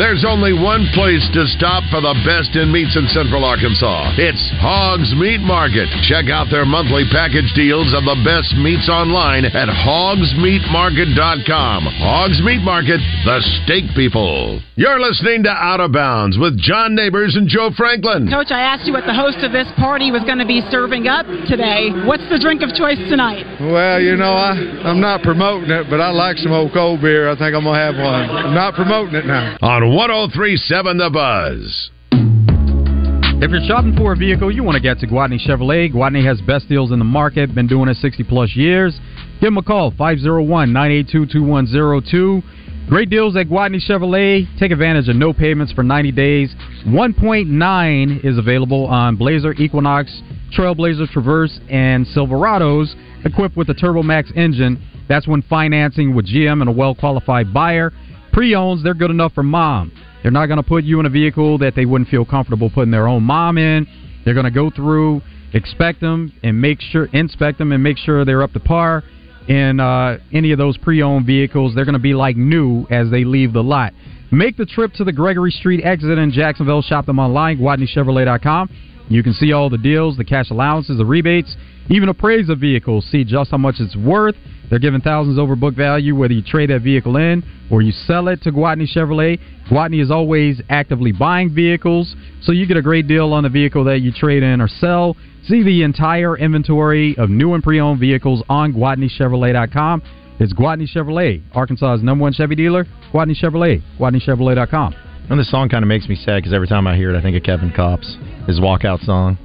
There's only one place to stop for the best in meats in Central Arkansas. It's Hogs Meat Market. Check out their monthly package deals of the best meats online at hogsmeatmarket.com. Hogs Meat Market, the steak people. You're listening to Out of Bounds with John Neighbors and Joe Franklin. Coach, I asked you what the host of this party was going to be serving up today. What's the drink of choice tonight? Well, you know, I, I'm not promoting it, but I like some old cold beer. I think I'm going to have one. I'm not promoting it now. On 1037 The Buzz. If you're shopping for a vehicle, you want to get to Gwatney Chevrolet. Gwatney has best deals in the market, been doing it 60 plus years. Give them a call, 501 982 2102. Great deals at Gwatney Chevrolet. Take advantage of no payments for 90 days. 1.9 is available on Blazer, Equinox, Trailblazer, Traverse, and Silverados equipped with the TurboMax engine. That's when financing with GM and a well qualified buyer. Pre owns, they're good enough for mom. They're not going to put you in a vehicle that they wouldn't feel comfortable putting their own mom in. They're going to go through expect them and make sure inspect them and make sure they're up to par. In uh, any of those pre-owned vehicles, they're going to be like new as they leave the lot. Make the trip to the Gregory Street exit in Jacksonville. Shop them online, GwatneyChevrolet.com. You can see all the deals, the cash allowances, the rebates, even appraise a vehicle. See just how much it's worth. They're giving thousands over book value whether you trade that vehicle in or you sell it to Gwatney Chevrolet. Gwatney is always actively buying vehicles, so you get a great deal on the vehicle that you trade in or sell. See the entire inventory of new and pre-owned vehicles on GwatneyChevrolet.com. It's Gwatney Chevrolet, Arkansas's number one Chevy dealer. Gwatney Chevrolet, GwatneyChevrolet.com. And this song kind of makes me sad because every time I hear it, I think of Kevin Kopps his walkout song,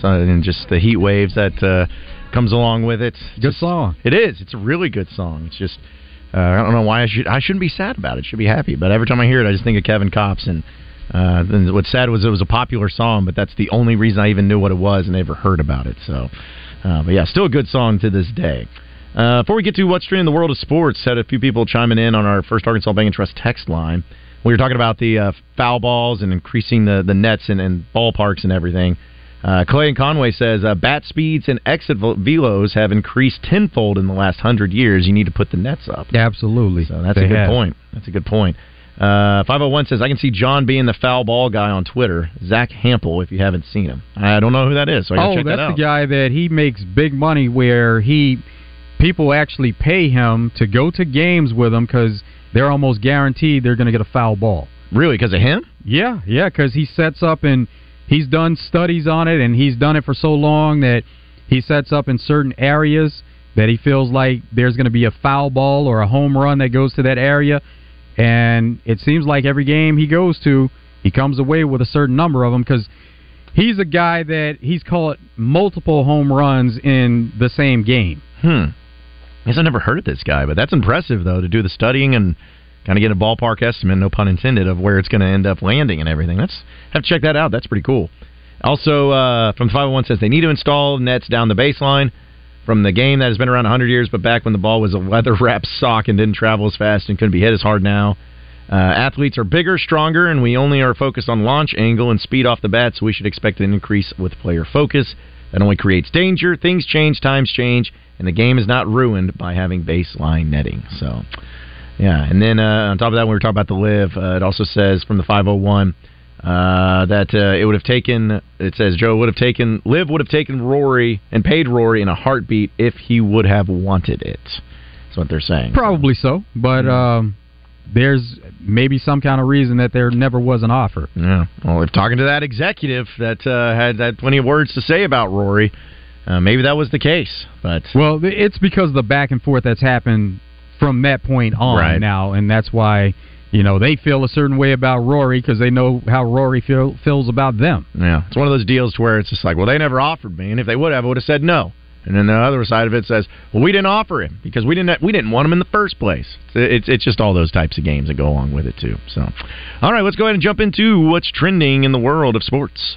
so, and just the heat waves that uh, comes along with it. Good song. It is. It's a really good song. It's just uh, I don't know why I should I shouldn't be sad about it. I should be happy. But every time I hear it, I just think of Kevin Kopps and. Uh, then what's sad was it was a popular song, but that's the only reason I even knew what it was and ever heard about it. So, uh, but yeah, still a good song to this day. Uh, before we get to what's trending in the world of sports, had a few people chiming in on our first Arkansas Bank and Trust text line. We were talking about the uh, foul balls and increasing the, the nets and, and ballparks and everything. Uh, Clay and Conway says uh, bat speeds and exit velos have increased tenfold in the last hundred years. You need to put the nets up. Absolutely. So that's They a good have. point. That's a good point. Uh, 501 says, I can see John being the foul ball guy on Twitter. Zack Hample, if you haven't seen him. I don't know who that is, so oh, check that's that the guy that he makes big money where he people actually pay him to go to games with him because they're almost guaranteed they're going to get a foul ball. Really, because of him? Yeah, yeah, because he sets up and he's done studies on it, and he's done it for so long that he sets up in certain areas that he feels like there's going to be a foul ball or a home run that goes to that area, and it seems like every game he goes to, he comes away with a certain number of them because he's a guy that he's caught multiple home runs in the same game. Hmm. I guess I never heard of this guy, but that's impressive though to do the studying and kind of get a ballpark estimate, no pun intended, of where it's going to end up landing and everything. Let's have to check that out. That's pretty cool. Also, uh, from 501 says they need to install nets down the baseline from the game that has been around 100 years, but back when the ball was a leather wrapped <laughs> sock and didn't travel as fast and couldn't be hit as hard now. Uh, athletes are bigger, stronger, and we only are focused on launch angle and speed off the bat, so we should expect an increase with player focus. That only creates danger. Things change, times change, and the game is not ruined by having baseline netting. So, yeah. And then uh, on top of that, when we were talking about the LIV, uh, it also says from the 501 uh, that uh, it would have taken. It says Joe would have taken Liv would have taken Rory and paid Rory in a heartbeat if he would have wanted it. That's what they're saying. Probably so, but um, there's maybe some kind of reason that there never was an offer. Yeah. Well, if talking to that executive that uh, had had plenty of words to say about Rory, uh, maybe that was the case. But Well, it's because of the back and forth that's happened from that point on Right. now, and that's why you know they feel a certain way about Rory because they know how Rory feel, feels about them. Yeah, it's one of those deals where it's just like, well, they never offered me, and if they would have, I would have said no. And then the other side of it says, well, we didn't offer him because we didn't we didn't want him in the first place. It's it's just all those types of games that go along with it too. So, all right, let's go ahead and jump into what's trending in the world of sports.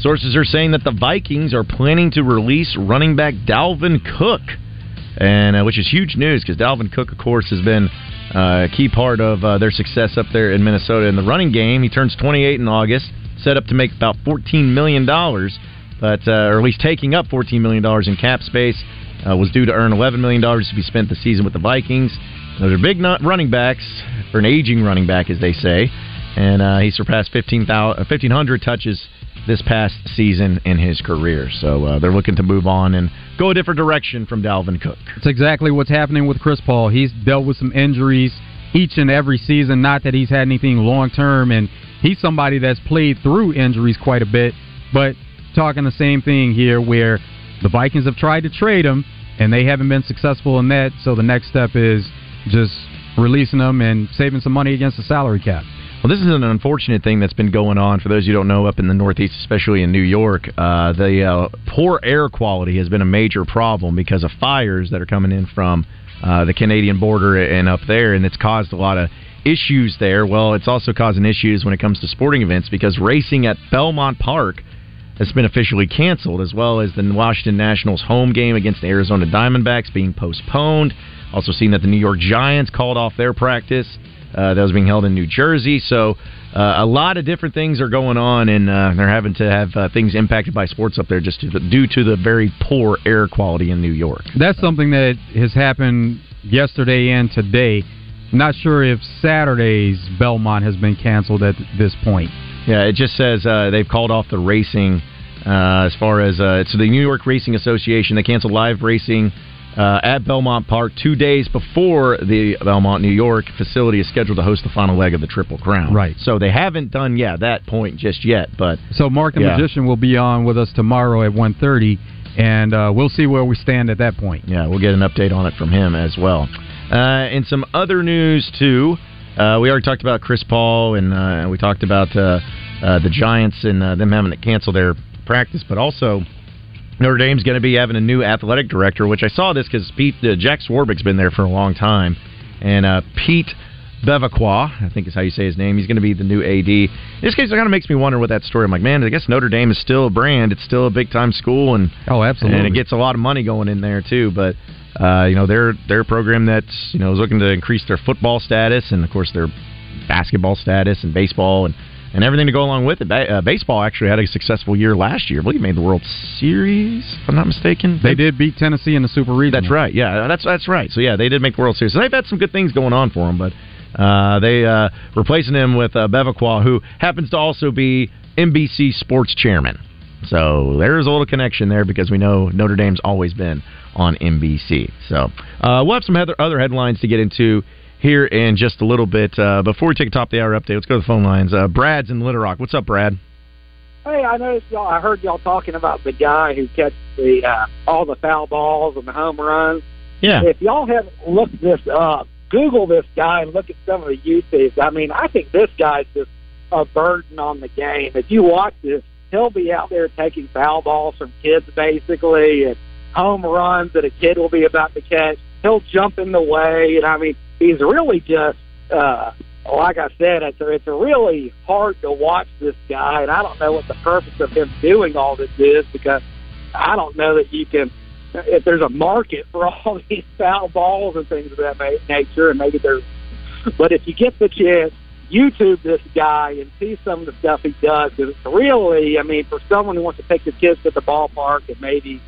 Sources are saying that the Vikings are planning to release running back Dalvin Cook, and uh, which is huge news because Dalvin Cook, of course, has been uh, a key part of uh, their success up there in Minnesota in the running game. He turns 28 in August, set up to make about 14 million dollars, but uh, or at least taking up 14 million dollars in cap space. Uh, was due to earn 11 million dollars to be spent the season with the Vikings. Those are big running backs for an aging running back, as they say. And uh, he surpassed 15,000 uh, 1,500 touches this past season in his career. So uh, they're looking to move on and go a different direction from Dalvin Cook. It's exactly what's happening with Chris Paul. He's dealt with some injuries each and every season. Not that he's had anything long term, and he's somebody that's played through injuries quite a bit. But talking the same thing here, where the Vikings have tried to trade him and they haven't been successful in that. So the next step is just releasing him and saving some money against the salary cap. Well, this is an unfortunate thing that's been going on for those who don't know up in the Northeast, especially in New York. Uh, the uh, poor air quality has been a major problem because of fires that are coming in from uh, the Canadian border and up there, and it's caused a lot of issues there. Well, it's also causing issues when it comes to sporting events because racing at Belmont Park has been officially canceled, as well as the Washington Nationals home game against the Arizona Diamondbacks being postponed. Also, seen that the New York Giants called off their practice uh, that was being held in New Jersey. So, uh, a lot of different things are going on, and uh, they're having to have uh, things impacted by sports up there just to the, due to the very poor air quality in New York. That's something that has happened yesterday and today. Not sure if Saturday's Belmont has been canceled at this point. Yeah, it just says uh, they've called off the racing uh, as far as uh, so the New York Racing Association they canceled live racing uh, at Belmont Park two days before the Belmont, New York facility is scheduled to host the final leg of the Triple Crown. Right. So they haven't done yeah that point just yet, but So Mark the Yeah. Magician will be on with us tomorrow at 1.30, and uh, we'll see where we stand at that point. Yeah, we'll get an update on it from him as well. Uh, and some other news too. Uh, we already talked about Chris Paul, and uh, we talked about uh, uh, the Giants and uh, them having to cancel their practice, but also Notre Dame's going to be having a new athletic director. Which I saw this because Pete uh, Jack Swarbrick's been there for a long time, and uh, Pete Bevacqua, I think is how you say his name. He's going to be the new AD. In this case, it kind of makes me wonder what that story. I'm like, man, I guess Notre Dame is still a brand. It's still a big time school, and oh, absolutely, and it gets a lot of money going in there too. But uh, you know, they're they're a program that's you know is looking to increase their football status, and of course their basketball status and baseball and. And everything to go along with it. Ba- uh, baseball actually had a successful year last year. I believe it made the World Series, if I'm not mistaken. They did beat Tennessee in the Super Regional. That's right. Yeah, that's that's right. So yeah, they did make the World Series. So they've had some good things going on for them, but uh, they uh, replacing him with uh, Bevacqua, who happens to also be NBC Sports Chairman. So there's a little connection there because we know Notre Dame's always been on NBC. So uh, we'll have some other headlines to get into here in just a little bit. Uh, before we take a top of the hour update, let's go to the phone lines. Uh, Brad's in Little Rock. What's up, Brad? Hey, I noticed y'all. I heard y'all talking about the guy who catches the uh, all the foul balls and the home runs. Yeah. If y'all haven't looked this up, Google this guy and look at some of the uses. I mean, I think this guy's just a burden on the game. If you watch this, he'll be out there taking foul balls from kids basically and home runs that a kid will be about to catch. He'll jump in the way, and I mean, he's really just. uh like I said, it's it's really hard to watch this guy, and I don't know what the purpose of him doing all this is because I don't know that you can. If there's a market for all <laughs> these foul balls and things of that nature, and maybe there's, but if you get the chance, YouTube this guy and see some of the stuff he does because it's really, I mean, for someone who wants to take their kids to the ballpark and maybe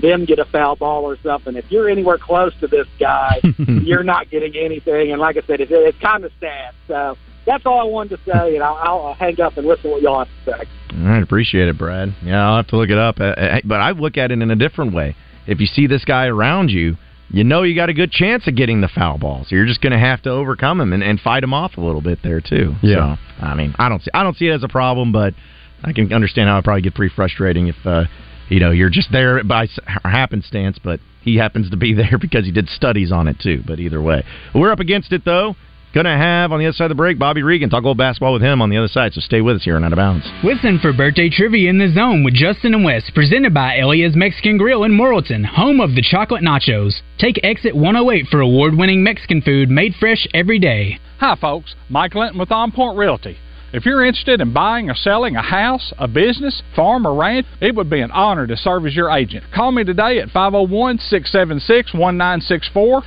them get a foul ball or something. If you're anywhere close to this guy, <laughs> you're not getting anything. And like I said, it's, it's kind of sad. So that's all I wanted to say, and I'll, I'll hang up and listen to what y'all have to say. All right, appreciate it, Brad. Yeah, I'll have to look it up. Uh, uh, But I look at it in a different way. If you see this guy around you, you know you got a good chance of getting the foul ball. So you're just going to have to overcome him and, and fight him off a little bit there too. Yeah. So, I mean, I don't see I don't see it as a problem, but I can understand how it probably get pretty frustrating if uh, you know you're just there by happenstance, but he happens to be <laughs> there because he did studies on it too. But either way, we're up against it though. Gonna have on the other side of the break Bobby Regan talk a little basketball with him on the other side. So stay with us here on Out of Bounds. Listen for birthday trivia in the zone with Justin and Wes, presented by Elia's Mexican Grill in Morrilton, home of the chocolate nachos. Take exit 108 for award-winning Mexican food made fresh every day. Hi, folks. Mike Linton with On Point Realty. If you're interested in buying or selling a house, a business, farm, or ranch, it would be an honor to serve as your agent. Call me today at 501 676 1964